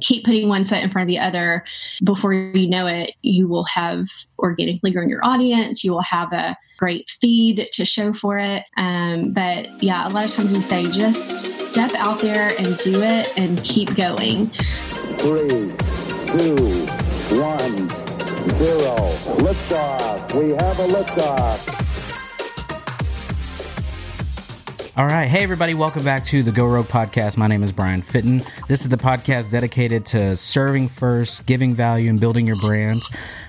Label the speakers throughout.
Speaker 1: keep putting one foot in front of the other. Before you know it you will have organically grown your audience. You will have a great feed to show for it. Um, but yeah a lot of times we say just step out there and do it and keep going.
Speaker 2: Three two one zero. Liftoff. We have a liftoff
Speaker 3: All right. Hey, everybody. Welcome back to the Go Rogue podcast. My name is Brian Fitton. This is the podcast dedicated to serving first, giving value, and building your brand.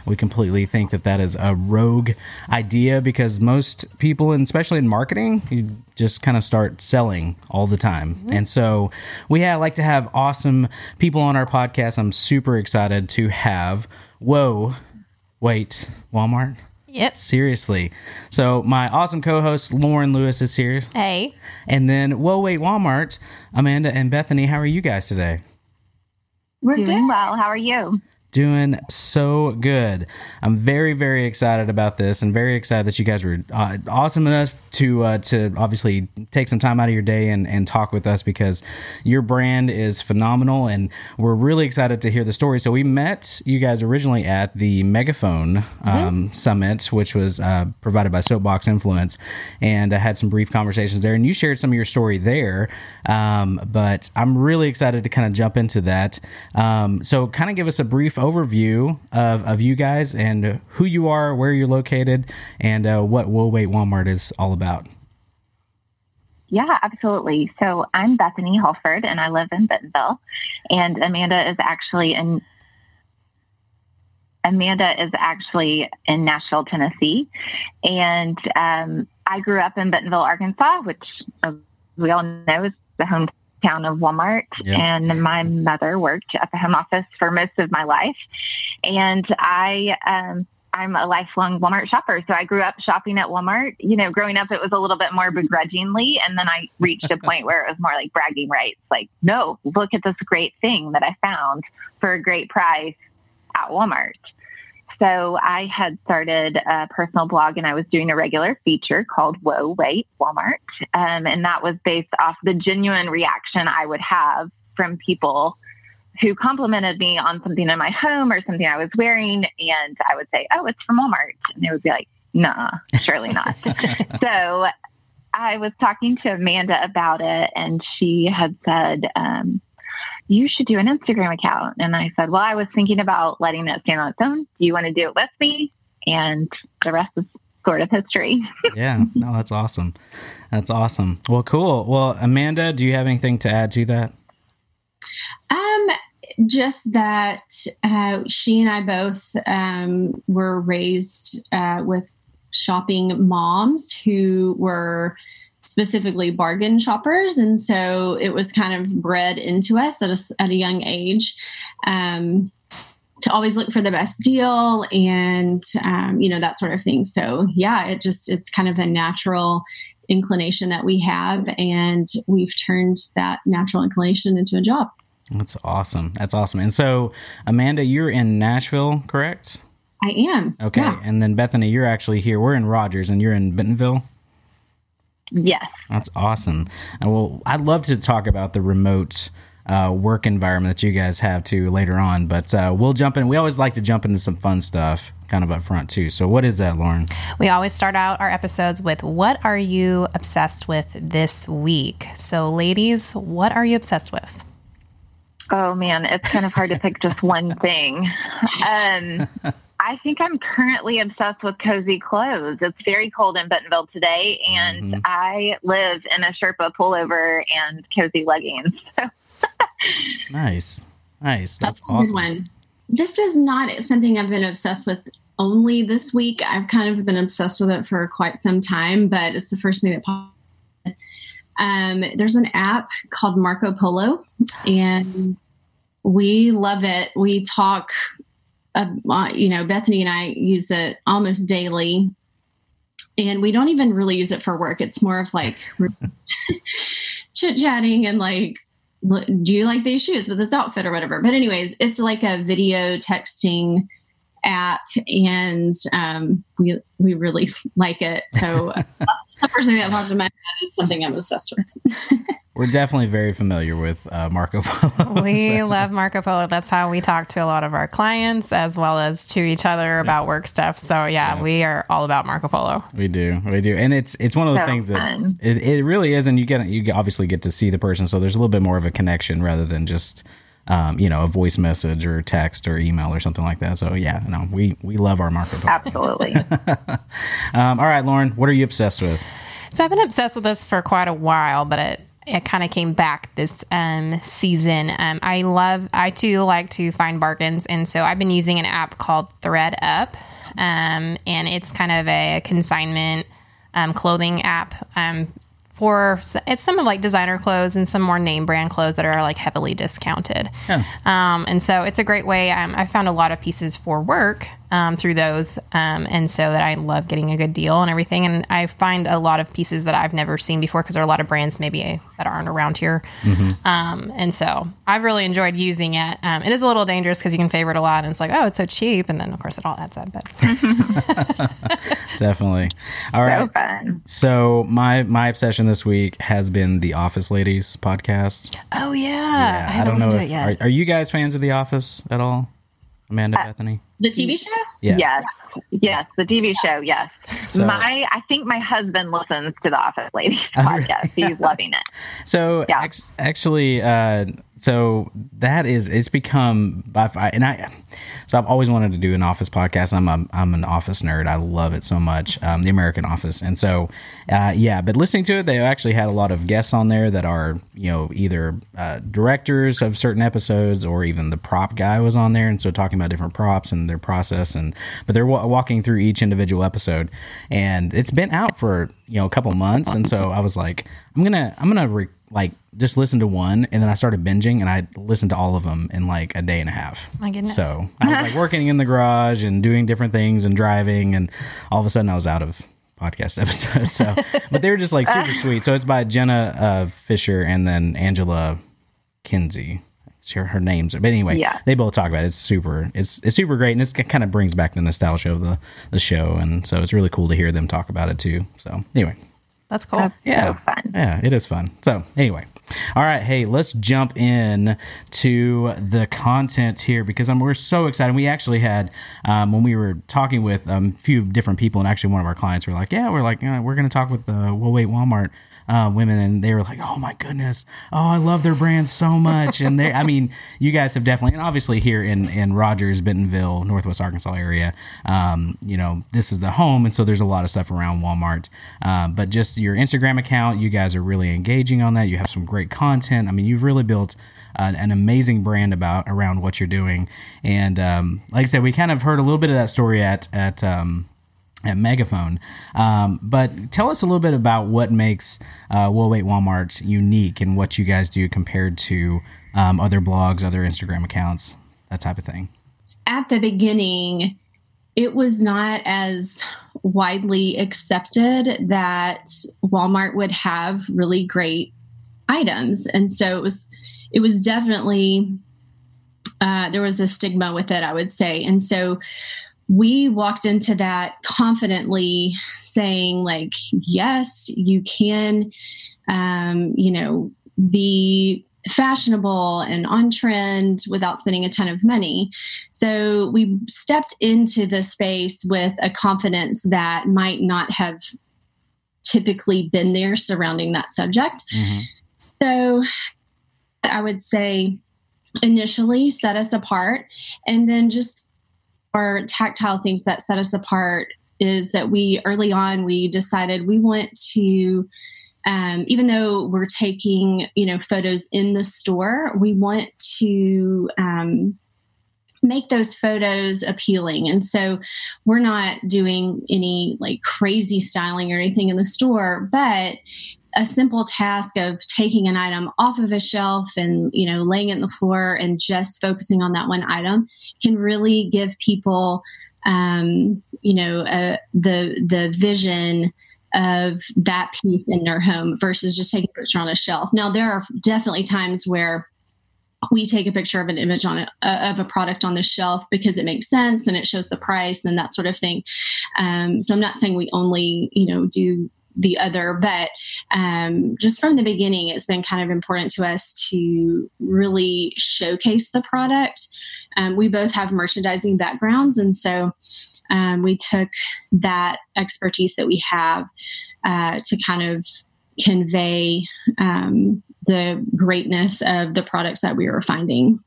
Speaker 3: We completely think that that is a rogue idea because most people, and especially in marketing, you just kind of start selling all the time. Mm-hmm. And so we have, like to have awesome people on our podcast. I'm super excited to have. Whoa. Wait, Walmart?
Speaker 4: Yep.
Speaker 3: Seriously. So my awesome co-host Lauren Lewis is here.
Speaker 4: Hey.
Speaker 3: And then whoa wait Walmart, Amanda and Bethany, how are you guys today?
Speaker 5: We're doing good. well. How are you?
Speaker 3: doing so good. I'm very, very excited about this, and very excited that you guys were uh, awesome enough to uh, to obviously take some time out of your day and, and talk with us because your brand is phenomenal, and we're really excited to hear the story. So we met you guys originally at the Megaphone um, mm-hmm. Summit, which was uh, provided by Soapbox Influence, and I had some brief conversations there, and you shared some of your story there. Um, but I'm really excited to kind of jump into that. Um, so, kind of give us a brief overview of, of you guys and who you are, where you're located, and uh, what Whoa Wait Walmart is all about.
Speaker 5: Yeah, absolutely. So I'm Bethany Holford and I live in Bentonville, and Amanda is actually in. Amanda is actually in Nashville, Tennessee, and um, I grew up in Bentonville, Arkansas, which we all know is the hometown of Walmart. Yep. And my mother worked at the home office for most of my life. And I, um, I'm a lifelong Walmart shopper. So I grew up shopping at Walmart. You know, growing up, it was a little bit more begrudgingly. And then I reached a point where it was more like bragging rights like, no, look at this great thing that I found for a great price at Walmart. So I had started a personal blog and I was doing a regular feature called Whoa, Wait, Walmart. Um, and that was based off the genuine reaction I would have from people who complimented me on something in my home or something I was wearing. And I would say, Oh, it's from Walmart. And they would be like, Nah, surely not. so I was talking to Amanda about it and she had said, um, you should do an Instagram account. And I said, well, I was thinking about letting it stand on its own. Do you want to do it with me? And the rest is sort of history.
Speaker 3: yeah, no, that's awesome. That's awesome. Well, cool. Well, Amanda, do you have anything to add to that?
Speaker 1: Um, just that uh, she and I both um, were raised uh, with shopping moms who were specifically bargain shoppers. And so it was kind of bred into us at a, at a young age. Um, to always look for the best deal and um, you know that sort of thing so yeah it just it's kind of a natural inclination that we have and we've turned that natural inclination into a job
Speaker 3: that's awesome that's awesome and so amanda you're in nashville correct
Speaker 1: i am
Speaker 3: okay yeah. and then bethany you're actually here we're in rogers and you're in bentonville
Speaker 5: Yes.
Speaker 3: That's awesome. And well, I'd love to talk about the remote uh, work environment that you guys have too later on, but uh, we'll jump in. We always like to jump into some fun stuff kind of up front too. So, what is that, Lauren?
Speaker 4: We always start out our episodes with what are you obsessed with this week? So, ladies, what are you obsessed with?
Speaker 5: Oh man, it's kind of hard to pick just one thing. Um, I think I'm currently obsessed with cozy clothes. It's very cold in Bentonville today, and mm-hmm. I live in a Sherpa pullover and cozy leggings.
Speaker 3: nice, nice.
Speaker 1: That's, That's awesome. one. This is not something I've been obsessed with only this week. I've kind of been obsessed with it for quite some time, but it's the first thing that popped. Um, there's an app called Marco Polo, and we love it. We talk uh, you know, Bethany and I use it almost daily. And we don't even really use it for work. It's more of like chit chatting and like, do you like these shoes with this outfit or whatever? But, anyways, it's like a video texting app and um, we we really like it. So the first thing that popped in my head is something I'm obsessed with.
Speaker 3: we're definitely very familiar with uh, Marco Polo.
Speaker 4: We so. love Marco Polo. That's how we talk to a lot of our clients as well as to each other about yeah. work stuff. So yeah, yeah, we are all about Marco Polo.
Speaker 3: We do, we do, and it's it's one of those so things that it, it really is, and you get you obviously get to see the person, so there's a little bit more of a connection rather than just um, you know, a voice message or text or email or something like that. So yeah, no, we we love our market.
Speaker 5: Absolutely.
Speaker 3: um, all right, Lauren, what are you obsessed with?
Speaker 4: So I've been obsessed with this for quite a while, but it it kind of came back this um, season. Um, I love, I too like to find bargains, and so I've been using an app called ThredUp, um, and it's kind of a consignment um, clothing app. For it's some of like designer clothes and some more name brand clothes that are like heavily discounted. Yeah. Um, and so it's a great way. Um, I found a lot of pieces for work um, through those. Um, and so that I love getting a good deal and everything. And I find a lot of pieces that I've never seen before because there are a lot of brands maybe that aren't around here. Mm-hmm. Um, and so I've really enjoyed using it. Um, it is a little dangerous because you can favorite a lot and it's like, oh, it's so cheap. And then of course it all adds up. But
Speaker 3: definitely. All right. So, so my, my obsession this week has been the Office Ladies podcast.
Speaker 4: Oh yeah. yeah I, I don't know. If,
Speaker 3: are, are you guys fans of the Office at all? Amanda uh, Bethany?
Speaker 1: The TV show?
Speaker 3: Yeah.
Speaker 5: Yes. Yes. The TV show. Yes. So, my, I think my husband listens to the Office Ladies podcast. He's loving it.
Speaker 3: So, yeah. Ex- actually, uh, so that is it's become by and I so I've always wanted to do an office podcast. I'm a, I'm an office nerd. I love it so much, um, the American Office, and so uh, yeah. But listening to it, they actually had a lot of guests on there that are you know either uh, directors of certain episodes or even the prop guy was on there, and so talking about different props and their process, and but they're w- walking through each individual episode, and it's been out for you know a couple months, and so I was like, I'm gonna I'm gonna re- like just listen to one and then I started binging and I listened to all of them in like a day and a half.
Speaker 4: My goodness.
Speaker 3: So I was like working in the garage and doing different things and driving and all of a sudden I was out of podcast episodes. So, but they were just like super sweet. So it's by Jenna uh, Fischer and then Angela Kinsey. Her, her names, but anyway, yeah. they both talk about it. It's super, it's it's super great, and it kind of brings back the nostalgia of the the show, and so it's really cool to hear them talk about it too. So anyway,
Speaker 4: that's cool. That's
Speaker 3: yeah,
Speaker 5: so fun.
Speaker 3: Yeah, it is fun. So anyway, all right, hey, let's jump in to the content here because um, we're so excited. We actually had um, when we were talking with um, a few different people, and actually one of our clients were like, "Yeah, we're like, we're going to talk with the Whoa Wait Walmart." uh, women, and they were like, "Oh my goodness, oh I love their brand so much." And they, I mean, you guys have definitely, and obviously here in in Rogers, Bentonville, Northwest Arkansas area, um, you know, this is the home, and so there's a lot of stuff around Walmart. Uh, but just your Instagram account, you guys are really engaging on that. You have some great content. I mean, you've really built. Uh, an amazing brand about around what you're doing, and um, like I said, we kind of heard a little bit of that story at at um, at Megaphone. Um, but tell us a little bit about what makes uh, Whoa Wait Walmart unique and what you guys do compared to um, other blogs, other Instagram accounts, that type of thing.
Speaker 1: At the beginning, it was not as widely accepted that Walmart would have really great items, and so it was it was definitely uh, there was a stigma with it, I would say, and so we walked into that confidently saying like yes you can um, you know be fashionable and on trend without spending a ton of money. So we stepped into the space with a confidence that might not have typically been there surrounding that subject. Mm-hmm. So i would say initially set us apart and then just our tactile things that set us apart is that we early on we decided we want to um, even though we're taking you know photos in the store we want to um, make those photos appealing. And so we're not doing any like crazy styling or anything in the store but a simple task of taking an item off of a shelf and you know laying it on the floor and just focusing on that one item can really give people um, you know uh, the the vision of that piece in their home versus just taking a picture on a shelf. Now there are definitely times where we take a picture of an image on it uh, of a product on the shelf because it makes sense and it shows the price and that sort of thing. Um, so i'm not saying we only you know do the other. But um, just from the beginning, it's been kind of important to us to really showcase the product. Um, we both have merchandising backgrounds, and so um, we took that expertise that we have uh, to kind of convey um, the greatness of the products that we were finding.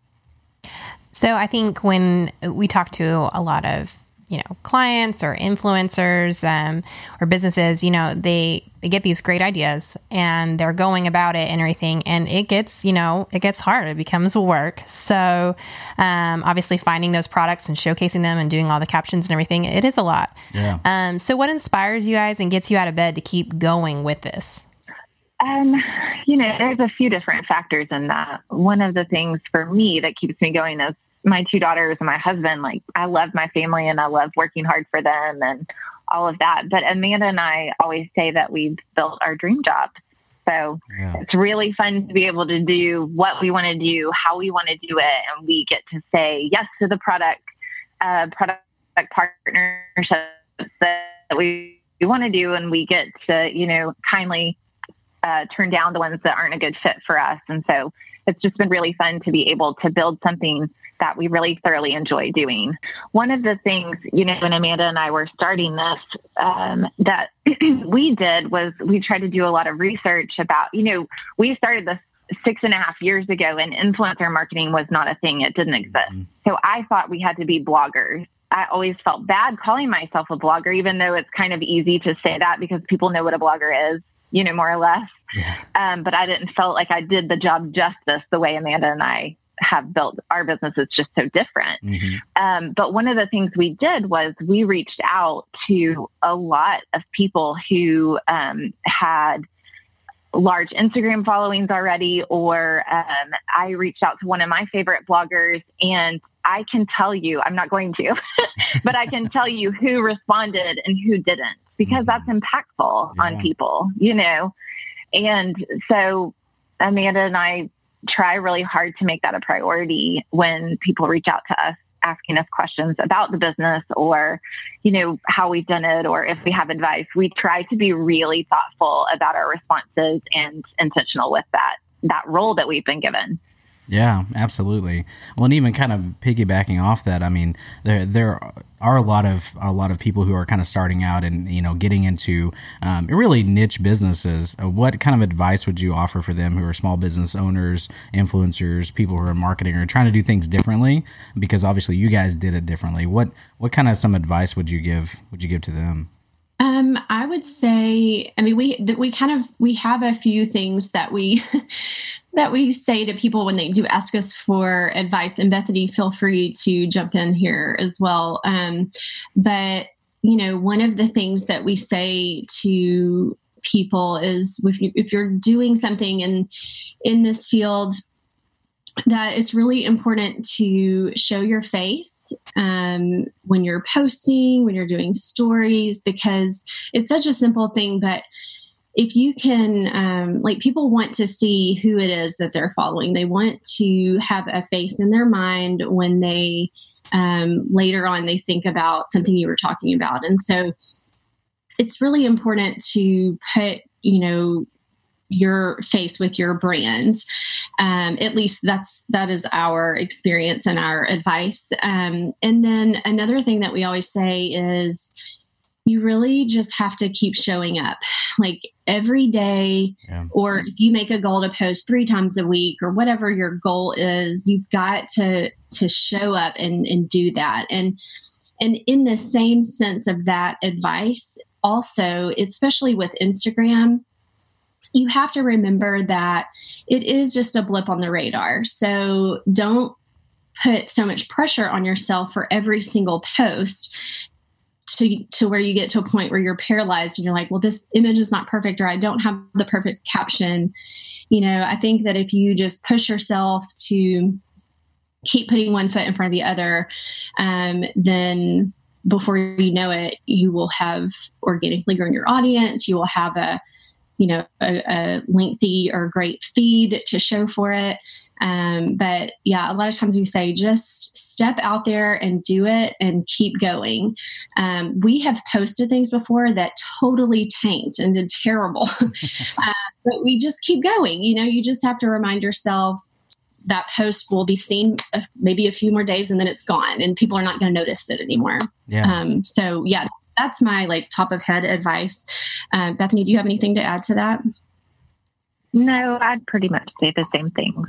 Speaker 4: So I think when we talk to a lot of you know clients or influencers um, or businesses, you know they they get these great ideas and they're going about it and everything, and it gets you know it gets hard. It becomes work. So um, obviously finding those products and showcasing them and doing all the captions and everything, it is a lot.
Speaker 3: Yeah.
Speaker 4: Um, so what inspires you guys and gets you out of bed to keep going with this?
Speaker 5: Um, you know, there's a few different factors in that. One of the things for me that keeps me going is my two daughters and my husband. Like, I love my family and I love working hard for them and all of that. But Amanda and I always say that we've built our dream job. So yeah. it's really fun to be able to do what we want to do, how we want to do it, and we get to say yes to the product, uh, product partnerships that we, we want to do, and we get to, you know, kindly uh, turn down the ones that aren't a good fit for us. And so it's just been really fun to be able to build something that we really thoroughly enjoy doing. One of the things, you know, when Amanda and I were starting this, um, that we did was we tried to do a lot of research about, you know, we started this six and a half years ago and influencer marketing was not a thing. It didn't exist. Mm-hmm. So I thought we had to be bloggers. I always felt bad calling myself a blogger, even though it's kind of easy to say that because people know what a blogger is you know, more or less. Yeah. Um, but I didn't felt like I did the job justice the way Amanda and I have built our business is just so different. Mm-hmm. Um, but one of the things we did was we reached out to a lot of people who um, had large Instagram followings already, or um, I reached out to one of my favorite bloggers and I can tell you, I'm not going to, but I can tell you who responded and who didn't because that's mm-hmm. impactful yeah. on people, you know? And so Amanda and I try really hard to make that a priority when people reach out to us asking us questions about the business or you know how we've done it or if we have advice. We try to be really thoughtful about our responses and intentional with that that role that we've been given
Speaker 3: yeah, absolutely. Well, and even kind of piggybacking off that, I mean, there there are a lot of a lot of people who are kind of starting out and you know getting into um, really niche businesses. Uh, what kind of advice would you offer for them who are small business owners, influencers, people who are marketing or trying to do things differently? Because obviously, you guys did it differently. What what kind of some advice would you give would you give to them?
Speaker 1: Um, I would say, I mean, we we kind of we have a few things that we that we say to people when they do ask us for advice. And Bethany, feel free to jump in here as well. Um, but you know, one of the things that we say to people is if, you, if you're doing something in in this field that it's really important to show your face um, when you're posting, when you're doing stories, because it's such a simple thing, but if you can um, like people want to see who it is that they're following. They want to have a face in their mind when they um, later on they think about something you were talking about. And so it's really important to put you know your face with your brand. Um, at least that's that is our experience and our advice. Um, and then another thing that we always say is you really just have to keep showing up. Like every day yeah. or if you make a goal to post three times a week or whatever your goal is you've got to to show up and and do that. And and in the same sense of that advice also especially with instagram you have to remember that it is just a blip on the radar. So don't put so much pressure on yourself for every single post to to where you get to a point where you're paralyzed and you're like well this image is not perfect or i don't have the perfect caption. You know i think that if you just push yourself to keep putting one foot in front of the other um, then before you know it you will have organically grown your audience. You will have a you know a, a lengthy or great feed to show for it Um, but yeah, a lot of times we say just step out there and do it and keep going. Um, we have posted things before that totally tanked and did terrible, uh, but we just keep going. You know, you just have to remind yourself that post will be seen uh, maybe a few more days and then it's gone and people are not going to notice it anymore.
Speaker 3: Yeah.
Speaker 1: Um, so yeah, that's my like top of head advice. Uh, Bethany, do you have anything to add to that?
Speaker 5: No, I'd pretty much say the same thing.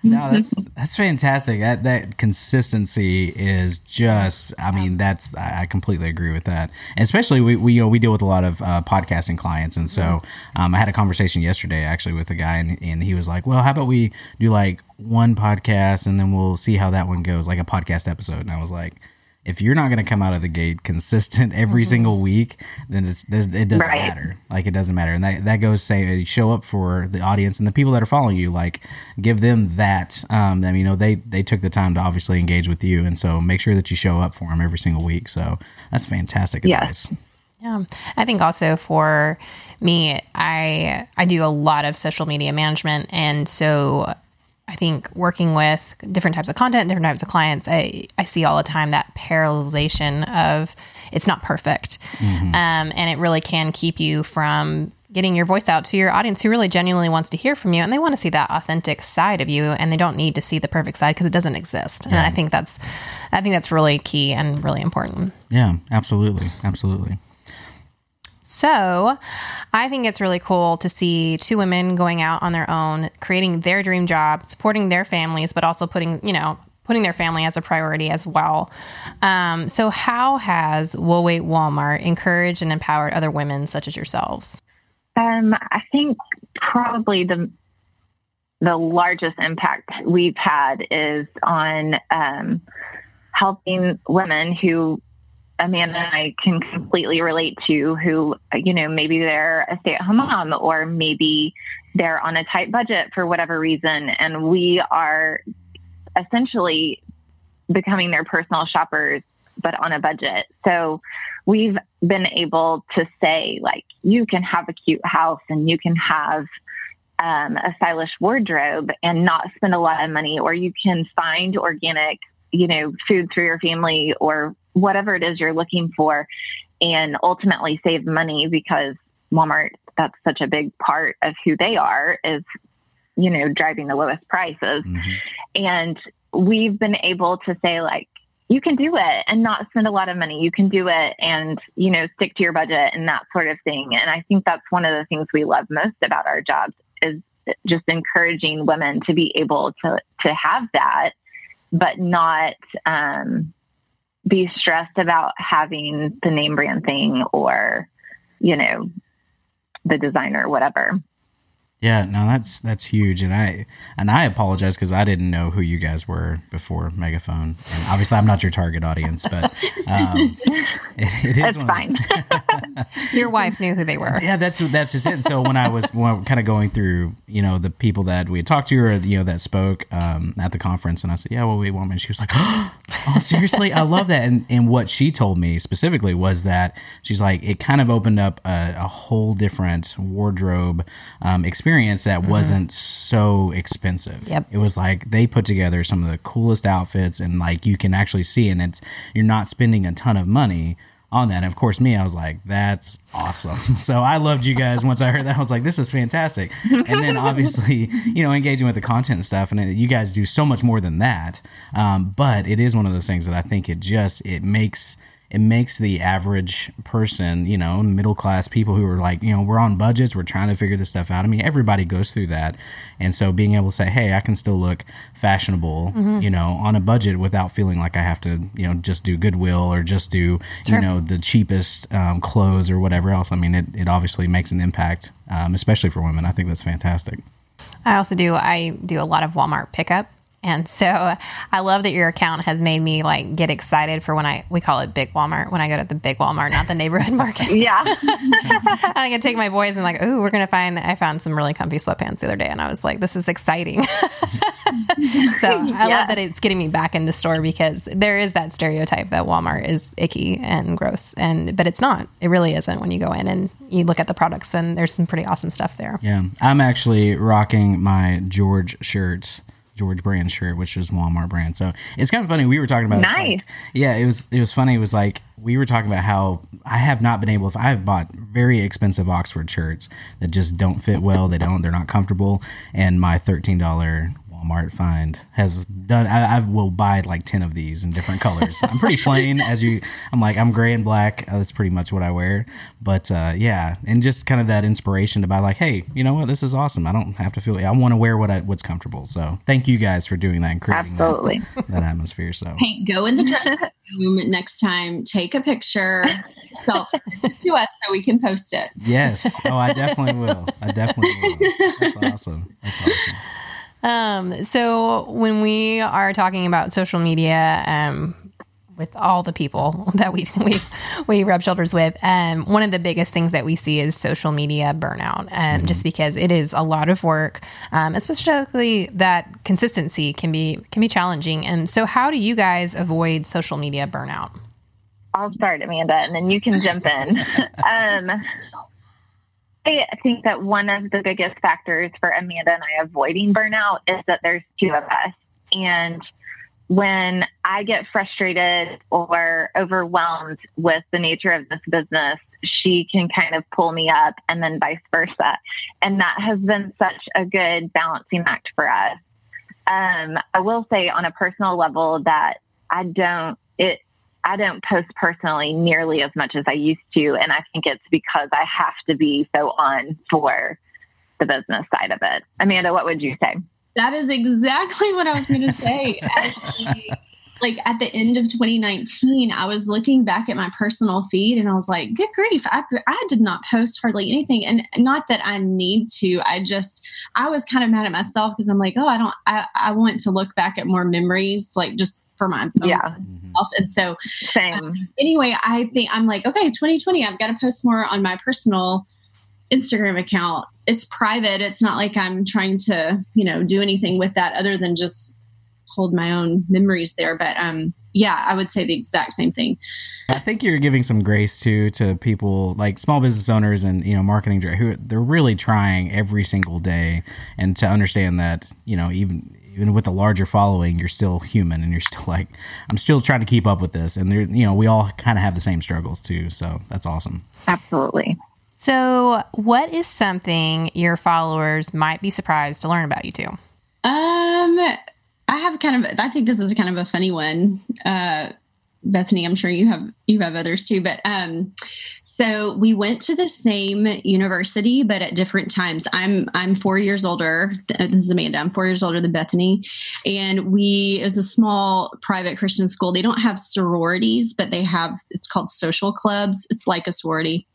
Speaker 3: no, that's that's fantastic. That that consistency is just. I mean, that's I completely agree with that. And especially we, we you know we deal with a lot of uh, podcasting clients, and so um, I had a conversation yesterday actually with a guy, and, and he was like, "Well, how about we do like one podcast, and then we'll see how that one goes, like a podcast episode." And I was like if you're not going to come out of the gate consistent every mm-hmm. single week, then it's it doesn't right. matter. Like it doesn't matter, and that that goes say show up for the audience and the people that are following you. Like give them that. Um, I mean, you know, they they took the time to obviously engage with you, and so make sure that you show up for them every single week. So that's fantastic advice.
Speaker 4: Yes. Yeah, I think also for me, I I do a lot of social media management, and so I think working with different types of content, different types of clients, I, I see all the time that parallelization of it's not perfect. Mm-hmm. Um, and it really can keep you from getting your voice out to your audience who really genuinely wants to hear from you and they want to see that authentic side of you and they don't need to see the perfect side because it doesn't exist. Yeah. And I think that's I think that's really key and really important.
Speaker 3: Yeah, absolutely. Absolutely.
Speaker 4: So I think it's really cool to see two women going out on their own, creating their dream job, supporting their families, but also putting, you know, putting their family as a priority as well. Um, so how has Whoa Wait Walmart encouraged and empowered other women such as yourselves?
Speaker 5: Um, I think probably the the largest impact we've had is on um, helping women who Amanda and I can completely relate to who, you know, maybe they're a stay at home mom or maybe they're on a tight budget for whatever reason. And we are essentially becoming their personal shoppers, but on a budget. So we've been able to say, like, you can have a cute house and you can have um, a stylish wardrobe and not spend a lot of money, or you can find organic you know, food through your family or whatever it is you're looking for and ultimately save money because Walmart, that's such a big part of who they are is, you know, driving the lowest prices. Mm-hmm. And we've been able to say, like, you can do it and not spend a lot of money. You can do it and, you know, stick to your budget and that sort of thing. And I think that's one of the things we love most about our jobs is just encouraging women to be able to to have that but not um, be stressed about having the name brand thing or, you know, the designer, whatever.
Speaker 3: Yeah, no, that's that's huge, and I and I apologize because I didn't know who you guys were before Megaphone, and obviously I'm not your target audience, but um,
Speaker 5: it, it is fine.
Speaker 4: your wife knew who they were.
Speaker 3: Yeah, that's that's just it. So when I was when kind of going through, you know, the people that we had talked to or you know that spoke um, at the conference, and I said, "Yeah, well, wait, woman," she was like, "Oh, seriously, I love that." And and what she told me specifically was that she's like, it kind of opened up a, a whole different wardrobe um, experience experience that mm-hmm. wasn't so expensive.
Speaker 4: Yep.
Speaker 3: It was like they put together some of the coolest outfits and like you can actually see and it's you're not spending a ton of money on that. And of course, me, I was like, that's awesome. So I loved you guys. Once I heard that, I was like, this is fantastic. And then obviously, you know, engaging with the content and stuff. And you guys do so much more than that. Um, but it is one of those things that I think it just, it makes, it makes the average person, you know, middle class people who are like, you know, we're on budgets, we're trying to figure this stuff out. I mean, everybody goes through that. And so being able to say, hey, I can still look fashionable, mm-hmm. you know, on a budget without feeling like I have to, you know, just do Goodwill or just do, sure. you know, the cheapest um, clothes or whatever else. I mean, it, it obviously makes an impact, um, especially for women. I think that's fantastic.
Speaker 4: I also do, I do a lot of Walmart pickup And so I love that your account has made me like get excited for when I we call it big Walmart when I go to the big Walmart, not the neighborhood market.
Speaker 5: Yeah.
Speaker 4: I can take my boys and like, oh, we're gonna find. I found some really comfy sweatpants the other day, and I was like, this is exciting. so I
Speaker 5: Yeah.
Speaker 4: love that it's getting me back in the store because there is that stereotype that Walmart is icky and gross, and but it's not. It really isn't when you go in and you look at the products, and there's some pretty awesome stuff there.
Speaker 3: Yeah, I'm actually rocking my George shirt, George brand shirt, which is Walmart brand. So it's kind of funny. We were talking about
Speaker 5: Nice.
Speaker 3: like- yeah, it was it was funny. It was like we were talking about how I have not been able. If I have bought very expensive Oxford shirts that just don't fit well. They don't. They're not comfortable. And my thirteen dollar Walmart find has done. I, I will buy like ten of these in different colors. I'm pretty plain as you. I'm like I'm gray and black. Uh, that's pretty much what I wear. But uh, yeah, and just kind of that inspiration to buy like, hey, you know what? This is awesome. I don't have to feel. I want to wear what I, what's comfortable. So thank you guys for doing that and creating that,
Speaker 5: Absolutely.
Speaker 3: that atmosphere. So
Speaker 1: Hey, go in the dressing room next time. Take a picture yourself, send it to us so we can post it.
Speaker 3: yes. Oh, I definitely will. I definitely will. That's awesome. That's awesome.
Speaker 4: Um, so when we are talking about social media, um, with all the people that we we we rub shoulders with, um, one of the biggest things that we see is social media burnout. Um, just because it is a lot of work, um, especially that consistency can be can be challenging. And so, how do you guys avoid social media burnout?
Speaker 5: I'll start, Amanda, and then you can jump in. I think that one of the biggest factors for Amanda and I avoiding burnout is that there's two of us. And when I get frustrated or overwhelmed with the nature of this business, she can kind of pull me up and then vice versa. And that has been such a good balancing act for us. Um, I will say on a personal level that I don't, it, I don't post personally nearly as much as I used to. And I think it's because I have to be so on for the business side of it. Amanda, what would you say?
Speaker 1: That is exactly what I was going to say. As like at the end of 2019, I was looking back at my personal feed and I was like, good grief, I, I did not post hardly anything. And not that I need to, I just, I was kind of mad at myself because I'm like, oh, I don't, I, I want to look back at more memories, like just for my own
Speaker 5: Yeah,
Speaker 1: self. And so uh,
Speaker 5: same.
Speaker 1: anyway, I think I'm like, okay, 2020, I've got to post more on my personal Instagram account. It's private. It's not like I'm trying to, you know, do anything with that other than just hold my own memories there. But um, yeah, I would say the exact same thing.
Speaker 3: I think you're giving some grace too to people like small business owners and you know marketing who they're really trying every single day and to understand that you know even even with a larger following you're still human and you're still like I'm still trying to keep up with this and there you know we all kind of have the same struggles too so that's awesome.
Speaker 5: Absolutely.
Speaker 4: So, what is something your followers might be surprised to learn about you too?
Speaker 1: Um, I have kind of, I think this is kind of a funny one. Uh, Bethany, I'm sure you have you have others too, but um, so we went to the same university, but at different times. I'm I'm four years older. This is Amanda. I'm four years older than Bethany, and we is a small private Christian school. They don't have sororities, but they have. It's called social clubs. It's like a sorority,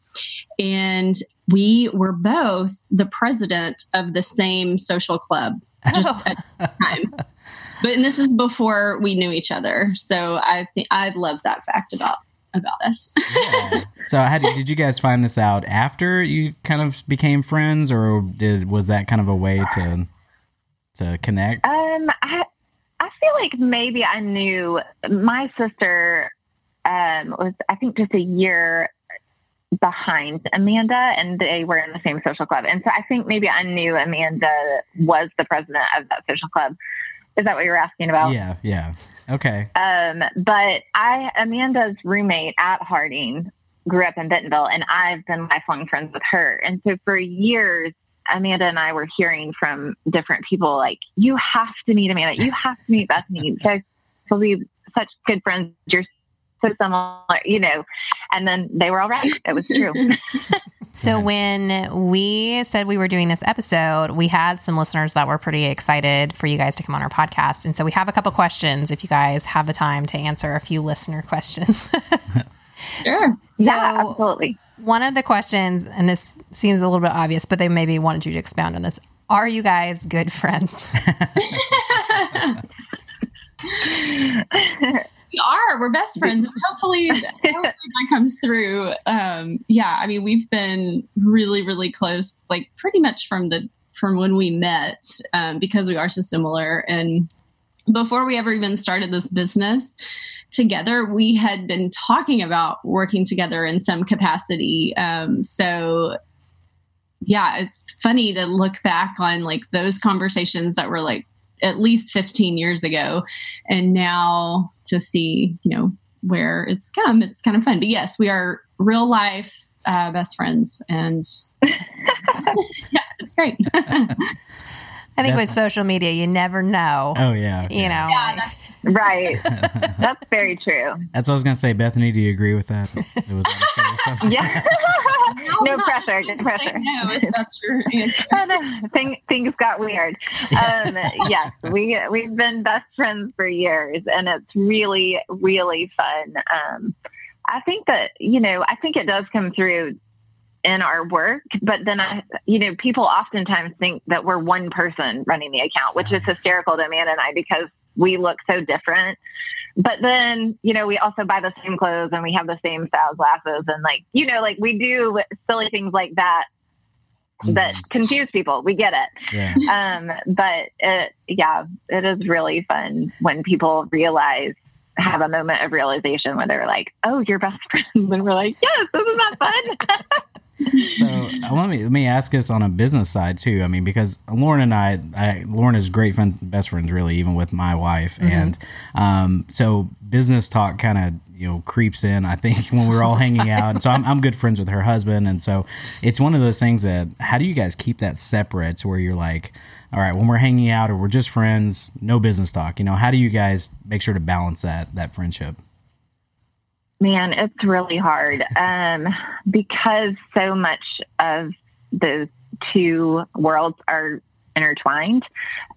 Speaker 1: and we were both the president of the same social club just at the time. But and this is before we knew each other, so I think I love that fact about about us.
Speaker 3: So how did, did you guys find this out after you kind of became friends or did was that kind of a way to to connect?
Speaker 5: Um, I I feel like maybe I knew my sister um, was I think just a year behind Amanda, and they were in the same social club, and so I think maybe I knew Amanda was the president of that social club. Is that what you're asking about?
Speaker 3: Yeah, yeah. Okay.
Speaker 5: Um, but I, Amanda's roommate at Harding grew up in Bentonville and I've been lifelong friends with her. And so for years, Amanda and I were hearing from different people like, you have to meet Amanda. You have to meet Bethany. You guys will be such good friends. You're so similar, you know, and then they were all right. It was true.
Speaker 4: So when we said we were doing this episode, we had some listeners that were pretty excited for you guys to come on our podcast. And so we have a couple questions if you guys have the time to answer a few listener questions.
Speaker 1: Sure.
Speaker 5: yeah, absolutely.
Speaker 4: One of the questions, and this seems a little bit obvious, but they maybe wanted you to expound on this. Are you guys good friends?
Speaker 1: we are. We're best friends. hopefully, hopefully that comes through. Um, yeah, I mean, we've been really, really close, like pretty much from the from when we met, um, because we are so similar. And before we ever even started this business together, we had been talking about working together in some capacity. Um, so yeah, it's funny to look back on like those conversations that were like at least 15 years ago. And now to see you know where it's come it's kind of fun. But yes we are real life uh, best friends and yeah it's great
Speaker 4: I think with social media, you never know.
Speaker 3: Oh yeah,
Speaker 4: you know.
Speaker 5: Yeah, right. that's very true.
Speaker 3: That's what I was gonna say. Bethany, do you agree with that? It was
Speaker 5: yeah. no pressure. No pressure.
Speaker 1: No, that's true.
Speaker 5: oh, no. Thing, things got weird. Um, yes, we we've been best friends for years, and it's really really fun. Um, I think that you know, I think it does come through in our work, but then I, you know, people oftentimes think that we're one person running the account, which is hysterical to Amanda and I because we look so different. But then, you know, we also buy the same clothes and we have the same style glasses and like, you know, like we do silly things like that that mm-hmm. confuse people. We get it. Yeah. Um, but it, yeah, it is really fun when people realize have a moment of realization where they're like, "Oh, you're best friends," and we're like, "Yes, isn't that fun?"
Speaker 3: so uh, let me let me ask us on a business side too. I mean, because Lauren and I, I Lauren is great friend, best friends, really, even with my wife, mm-hmm. and um, so business talk kind of you know creeps in. I think when we're all hanging out, and so I'm I'm good friends with her husband, and so it's one of those things that how do you guys keep that separate to where you're like, all right, when we're hanging out or we're just friends, no business talk. You know, how do you guys make sure to balance that that friendship?
Speaker 5: Man, it's really hard um, because so much of those two worlds are intertwined.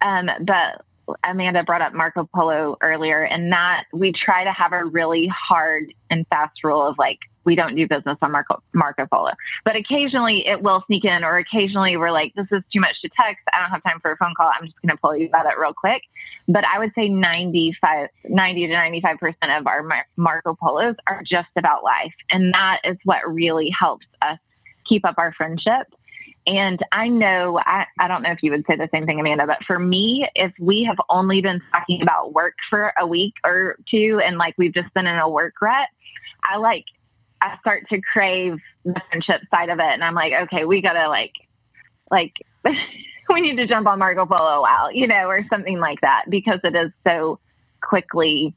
Speaker 5: Um, but Amanda brought up Marco Polo earlier, and that we try to have a really hard and fast rule of like, we don't do business on Marco, Polo. But occasionally it will sneak in, or occasionally we're like, this is too much to text. I don't have time for a phone call. I'm just going to pull you about it real quick. But I would say 95, 90 to 95% of our Mar- Marco Polos are just about life. And that is what really helps us keep up our friendship. And I know, I, I don't know if you would say the same thing, Amanda, but for me, if we have only been talking about work for a week or two and like we've just been in a work rut, I like I start to crave the friendship side of it, and I'm like, okay, we gotta like, like, we need to jump on Marco Polo out, you know, or something like that, because it is so quickly.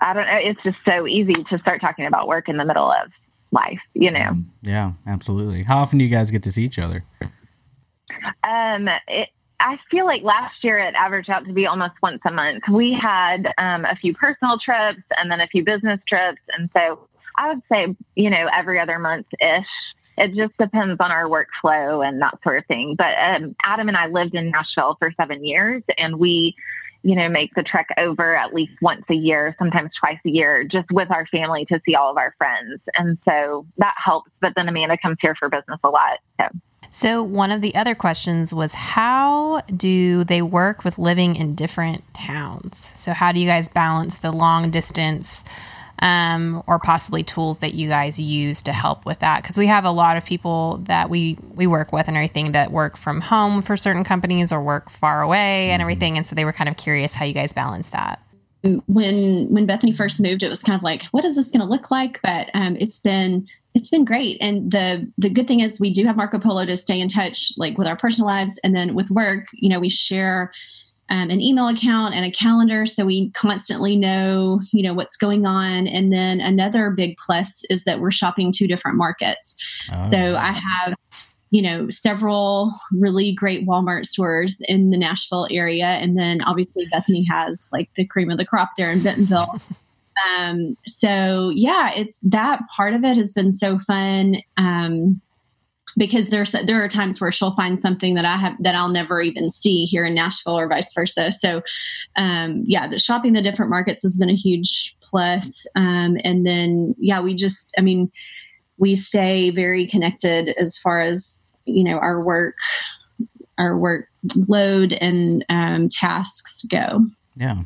Speaker 5: I don't know. It's just so easy to start talking about work in the middle of life, you know. Mm,
Speaker 3: yeah, absolutely. How often do you guys get to see each other?
Speaker 5: Um, it, I feel like last year it averaged out to be almost once a month. We had um, a few personal trips and then a few business trips, and so I would say, you know, every other month ish. It just depends on our workflow and that sort of thing. But um, Adam and I lived in Nashville for seven years, and we, you know, make the trek over at least once a year, sometimes twice a year, just with our family to see all of our friends. And so that helps. But then Amanda comes here for business a lot. So.
Speaker 4: So, one of the other questions was how do they work with living in different towns? So, how do you guys balance the long distance um, or possibly tools that you guys use to help with that. Because we have a lot of people that we we work with and everything that work from home for certain companies or work far away and mm-hmm. everything. And so they were kind of curious how you guys balance that.
Speaker 1: When when bethany first moved it was kind of like what is this going to look like? But um, it's been it's been great. And the the good thing is we do have marco polo to stay in touch like with our personal lives. And then with work you know we share um, an email account and a calendar so we constantly know you know what's going on. And then another big plus is that we're shopping two different markets. Oh. so i have you know several really great walmart stores in the nashville area. And then obviously bethany has like the cream of the crop there in bentonville. Um, so yeah it's that part of it has been so fun. Um, because there's there are times where she'll find something that I have that I'll never even see here in Nashville or vice versa. So, um, yeah, the shopping the different markets has been a huge plus. Um, and then yeah, we just I mean we stay very connected as far as you know our work our workload and um, tasks go.
Speaker 3: Yeah.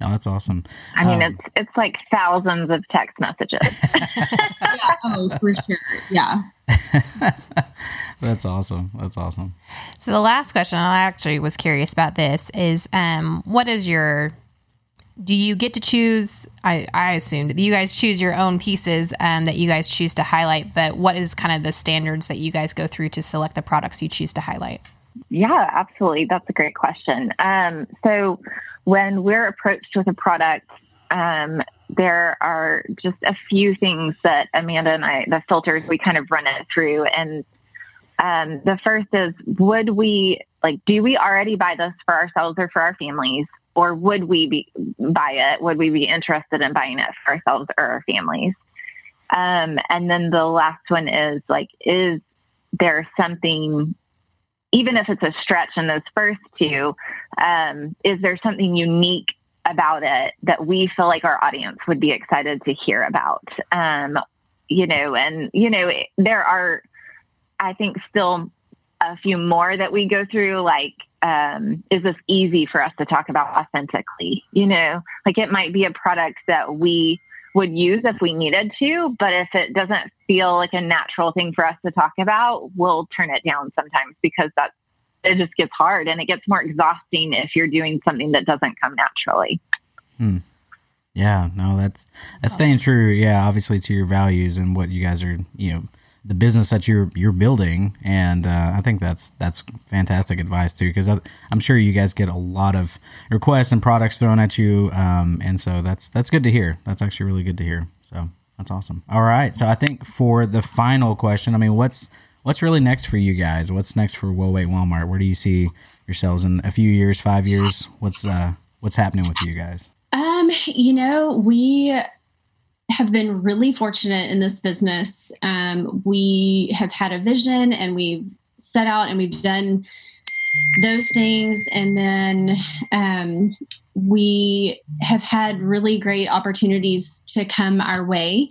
Speaker 3: Oh, that's awesome.
Speaker 5: I mean, um, it's it's like thousands of text messages.
Speaker 1: yeah, oh, for sure. Yeah.
Speaker 3: that's awesome. That's awesome.
Speaker 4: So the last question, I actually was curious about this, is um, what is your do you get to choose I, I assumed that you guys choose your own pieces um, that you guys choose to highlight but what is kind of the standards that you guys go through to select the products you choose to highlight
Speaker 5: yeah absolutely that's a great question um, so when we're approached with a product, um, there are just a few things that Amanda and I, the filters we kind of run it through. And um, the first is would we, like, do we already buy this for ourselves or for our families? Or would we be, buy it? Would we be interested in buying it for ourselves or our families? Um, and then the last one is like, is there something even if it's a stretch in those first two, um, is there something unique about it that we feel like our audience would be excited to hear about? Um, you know, and, you know, there are, I think, still a few more that we go through, like, um, is this easy for us to talk about authentically? You know, like it might be a product that we would use if we needed to, but if it doesn't feel like a natural thing for us to talk about, we'll turn it down sometimes because that's it just gets hard and it gets more exhausting if you're doing something that doesn't come naturally.
Speaker 3: Hmm. Yeah, no, that's that's staying true. Yeah, obviously to your values and what you guys are, you know, the business that you're you're building, and uh, I think that's that's fantastic advice too. Because I'm sure you guys get a lot of requests and products thrown at you, um, and so that's that's good to hear. That's actually really good to hear. So that's awesome. All right, so I think for the final question, I mean, what's what's really next for you guys? What's next for Whoa Wait Walmart? Where do you see yourselves in a few years, five years? What's uh what's happening with you guys?
Speaker 1: Um, you know, we have been really fortunate in this business. Um, we have had a vision and we've set out and we've done those things. And then um, we have had really great opportunities to come our way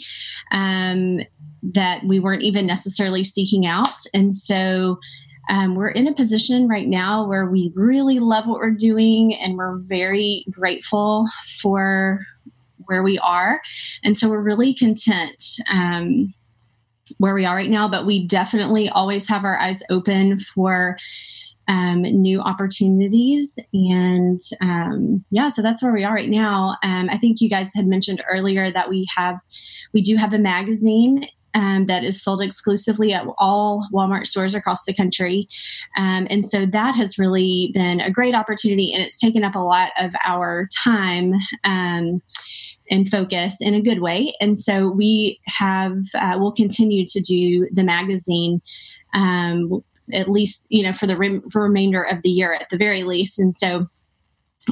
Speaker 1: um, that we weren't even necessarily seeking out. And so um, we're in a position right now where we really love what we're doing and we're very grateful for where we are. And so we're really content um, where we are right now, but we definitely always have our eyes open for um, new opportunities. And um, yeah, so that's where we are right now. Um, I think you guys had mentioned earlier that we have, we do have a magazine um, that is sold exclusively at all Walmart stores across the country. Um, and so that has really been a great opportunity and it's taken up a lot of our time. And focus in a good way. And so we have, uh, we'll continue to do the magazine um, at least, you know, for the for remainder of the year at the very least. And so,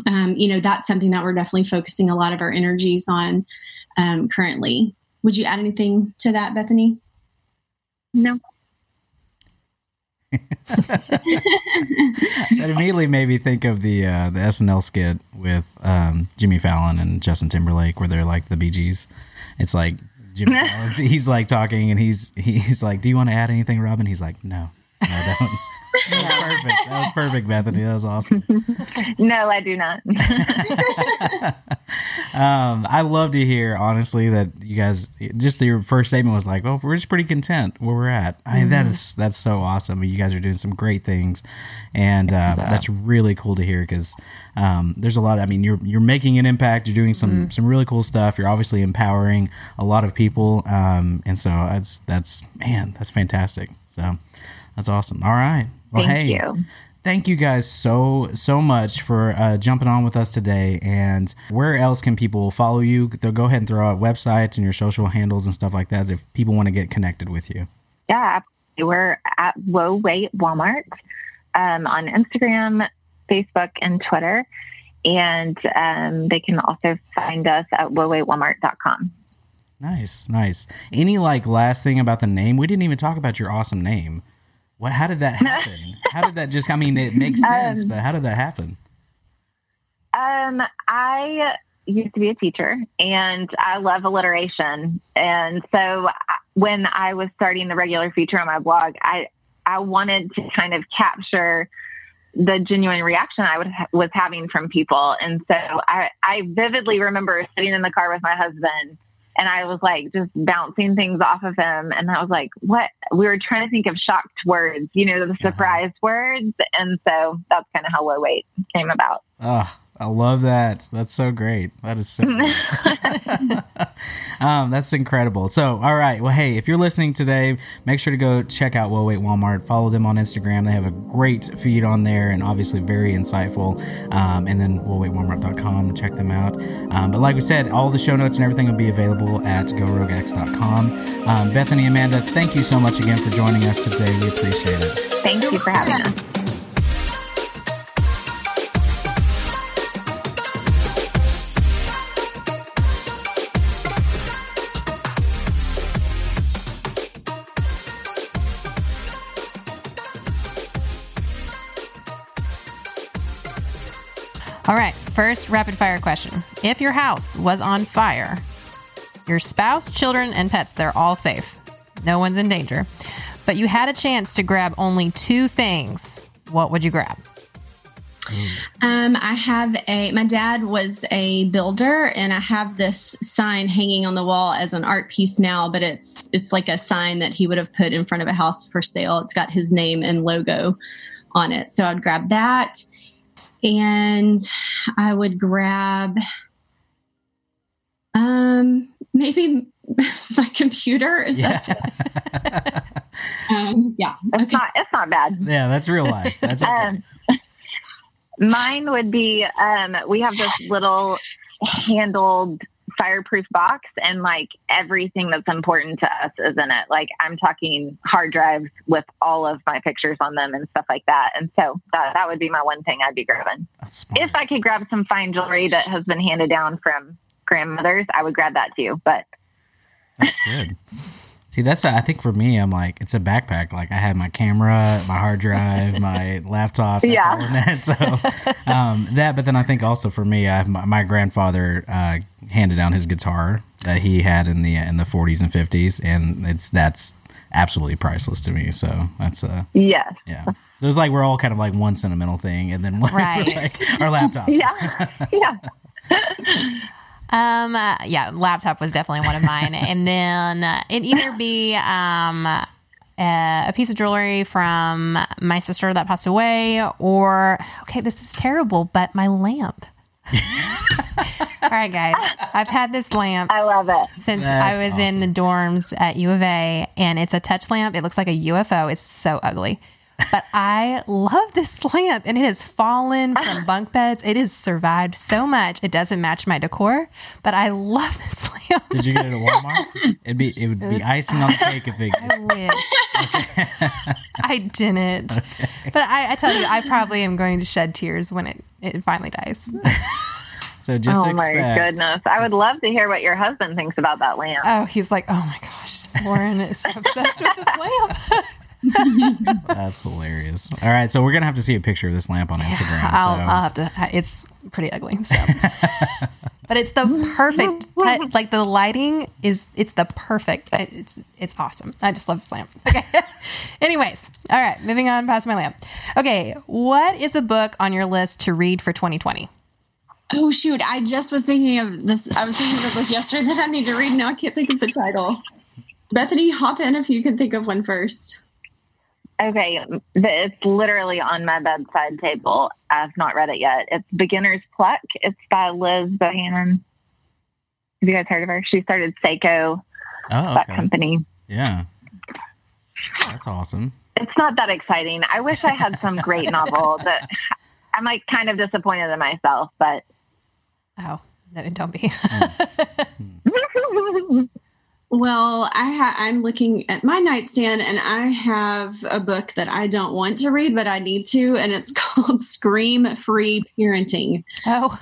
Speaker 1: um, you know, that's something that we're definitely focusing a lot of our energies on um, currently. Would you add anything to that, Bethany?
Speaker 5: No.
Speaker 3: That immediately made me think of the uh, the SNL skit with um, Jimmy Fallon and Justin Timberlake, where they're like the Bee Gees. It's like Jimmy Fallon, he's like talking, and he's he's like, "Do you want to add anything, Robin?" He's like, "No, no, don't." that was perfect. That was perfect, Bethany. That was awesome.
Speaker 5: no, I do not.
Speaker 3: Um, I love to hear, honestly, that you guys just your first statement was like, "Well, we're just pretty content where we're at." I mean, mm-hmm. that is that's so awesome. You guys are doing some great things, and uh, that's really cool to hear because um, there's a lot. Of, I mean, you're you're making an impact. You're doing some mm-hmm. some really cool stuff. You're obviously empowering a lot of people, um, and so that's that's man, that's fantastic. So. That's awesome. All right.
Speaker 5: Well, Thank hey, you.
Speaker 3: Thank you guys so so much for uh, jumping on with us today. And where else can people follow you? They'll go ahead and throw out websites and your social handles and stuff like that if people want to get connected with you.
Speaker 5: Yeah, we're at Whoa Wait Walmart um, on Instagram, Facebook, and Twitter. And um, they can also find us at whoawaitwalmart.com.
Speaker 3: Nice, nice. Any like last thing about the name? We didn't even talk about your awesome name. What? How did that happen? how did that just? I mean, it makes um, sense, um, but how did that happen?
Speaker 5: Um, I used to be a teacher, and I love alliteration, and so when I was starting the regular feature on my blog, I I wanted to kind of capture the genuine reaction I would ha- was having from people. And so I, I vividly remember sitting in the car with my husband and I was like just bouncing things off of him. And I was like, what? We were trying to think of shocked words, you know, the surprise words. And so that's kind of how Whoa Wait came about.
Speaker 3: Oh, I love that. That's so great. That is so. um, that's incredible. So, all right. Well, hey, if you're listening today, make sure to go check out Whoa Wait Walmart. Follow them on Instagram. They have a great feed on there, and obviously very insightful. Um, and then whoawaitwalmart.com. Check them out. Um, but like we said, all the show notes and everything will be available at goroguex.com. Um, Bethany, Amanda, thank you so much again for joining us today. We appreciate it.
Speaker 5: Thank you for having us.
Speaker 4: All right, first rapid fire question. If your house was on fire, your spouse, children, and pets, they're all safe. No one's in danger. But you had a chance to grab only two things. What would you grab?
Speaker 1: Um, I have a. My dad was a builder, and I have this sign hanging on the wall as an art piece now. But it's it's like a sign that he would have put in front of a house for sale. It's got his name and logo on it. So I'd grab that, and I would grab, um, maybe my computer. Is
Speaker 3: Yeah.
Speaker 1: that? um, yeah.
Speaker 5: It's
Speaker 1: Okay.
Speaker 5: not, it's not bad.
Speaker 3: Yeah, that's real life. That's okay.
Speaker 5: Um, mine would be um, we have this little handled fireproof box, and like everything that's important to us is in it. Like I'm talking hard drives with all of my pictures on them and stuff like that. And so that that would be my one thing I'd be grabbing. If I could grab some fine jewelry that has been handed down from grandmothers, I would grab that too. But
Speaker 3: That's good. See, that's I think for me, I'm like it's a backpack. Like I have my camera, my hard drive, my laptop. That's
Speaker 5: Yeah.
Speaker 3: all in that. So um, that, but then I think also for me, I have my, my grandfather uh, handed down his guitar that he had in the in the 40s and 50s, and it's that's absolutely priceless to me. So that's uh
Speaker 5: yes,
Speaker 3: yeah. So it's like we're all kind of like one sentimental thing, and then one
Speaker 4: Right.
Speaker 3: like our laptops.
Speaker 5: yeah, yeah.
Speaker 4: Um, uh, yeah, laptop was definitely one of mine, and then uh, it either be um uh, a piece of jewelry from my sister that passed away, or okay, this is terrible, but my lamp. All right, guys, I've had this lamp
Speaker 5: I love it.
Speaker 4: since I
Speaker 3: That's
Speaker 4: was in the dorms at U of A, and it's a touch lamp. It looks like a UFO. It's so ugly. But I love this lamp, and it has fallen ah. from bunk beds. It has survived so much. It doesn't match my decor, but I love this lamp.
Speaker 3: Did you get it at Walmart? It'd be it would be icing on the cake if it.
Speaker 4: I wish I didn't. But I, I tell you, I probably am going to shed tears when it, it finally dies.
Speaker 3: So just
Speaker 5: oh
Speaker 3: expect,
Speaker 5: my goodness. I would love to hear what your husband thinks about that lamp.
Speaker 4: Oh, he's like, oh my gosh, Lauren is obsessed with this lamp.
Speaker 3: That's hilarious. All right, so we're gonna have to see a picture of this lamp on Instagram.
Speaker 4: I'll,
Speaker 3: so.
Speaker 4: I'll have to. It's pretty ugly. So, but it's the perfect. t- like the lighting is. It's the perfect. It's it's awesome. I just love this lamp. Okay. Anyways, all right. Moving on past my lamp. Okay, what is a book on your list to read for 2020?
Speaker 1: Oh shoot! I just was thinking of this. I was thinking of a book yesterday that I need to read. Now I can't think of the title. Bethany, hop in if you can think of one first.
Speaker 5: Okay, the- it's literally on my bedside table. I've not read it yet. It's Beginner's Pluck. It's by Liz Bohannon. Have you guys heard of her? She started Sseko,
Speaker 3: oh,
Speaker 5: that company.
Speaker 3: Yeah, that's awesome.
Speaker 5: It's not that exciting. I wish I had some great novel that I'm like kind of disappointed in myself, but
Speaker 4: Oh, no, don't be. Hmm. Hmm.
Speaker 1: Well, I ha- I'm looking at my nightstand and I have a book that I don't want to read, but I need to, and it's called Scream Free Parenting.
Speaker 4: oh,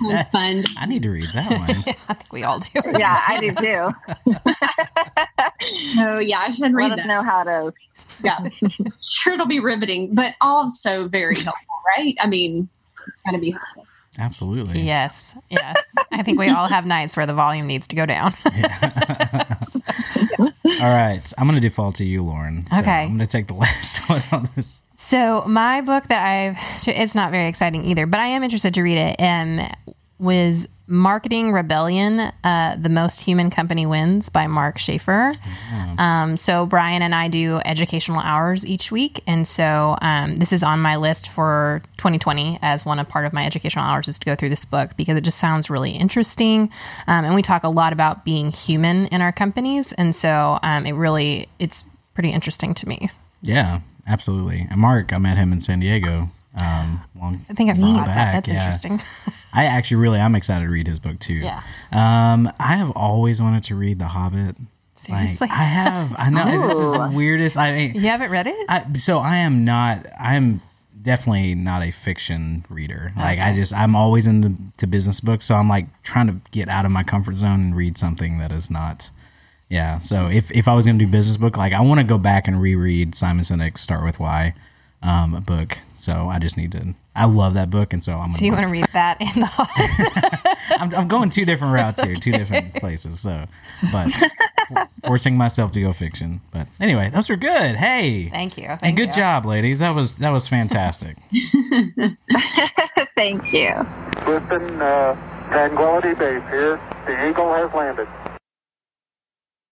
Speaker 1: Sounds fun.
Speaker 3: I need to read that one.
Speaker 4: I think we all do.
Speaker 5: yeah, I do too.
Speaker 1: Oh yeah, I should read
Speaker 5: Let us
Speaker 1: that.
Speaker 5: know how to.
Speaker 1: Yeah, sure it'll be riveting, but also very helpful, right? I mean, it's going to be helpful.
Speaker 3: Absolutely.
Speaker 4: Yes, yes. I think we all have nights where the volume needs to go down.
Speaker 3: All right, I'm gonna default to you, Lauren. So
Speaker 4: Okay.
Speaker 3: I'm gonna take the last one on this.
Speaker 4: So my book that I've it's not very exciting either, but I am interested to read it. Um, was Marketing Rebellion, uh, The Most Human Company Wins by Mark Schaefer. Mm-hmm. Um, so, Brian and I do educational hours each week. And so, um, this is on my list for 2020 as one of part of my educational hours is to go through this book because it just sounds really interesting. Um, and we talk a lot about being human in our companies. And so, um, it really, it's pretty interesting to me.
Speaker 3: Yeah, absolutely. And Mark, I met him in San Diego um,
Speaker 4: long, I think I've heard that. That's yeah. interesting.
Speaker 3: I actually really, I'm excited to read his book too.
Speaker 4: Yeah.
Speaker 3: Um, I have always wanted to read The Hobbit.
Speaker 4: Seriously,
Speaker 3: like, I have. I know this is the weirdest. I
Speaker 4: you haven't read it.
Speaker 3: I, so I am not. I'm definitely not a fiction reader. Like okay. I just, I'm always into business books. So I'm like trying to get out of my comfort zone and read something that is not. Yeah. So if if I was going to do business book, like I want to go back and reread Simon Sinek's Start with Why um, book. So I just need to. I love that book, and so I'm.
Speaker 4: So you want to read that in the?
Speaker 3: I'm, I'm going two different routes here, two different places. So, but forcing myself to go fiction. But anyway, those are good. Hey,
Speaker 4: thank you, thank
Speaker 3: and good
Speaker 4: you.
Speaker 3: job, ladies. That was that was fantastic.
Speaker 5: thank you.
Speaker 2: Listen, uh, Tranquility Base here. The Eagle has landed.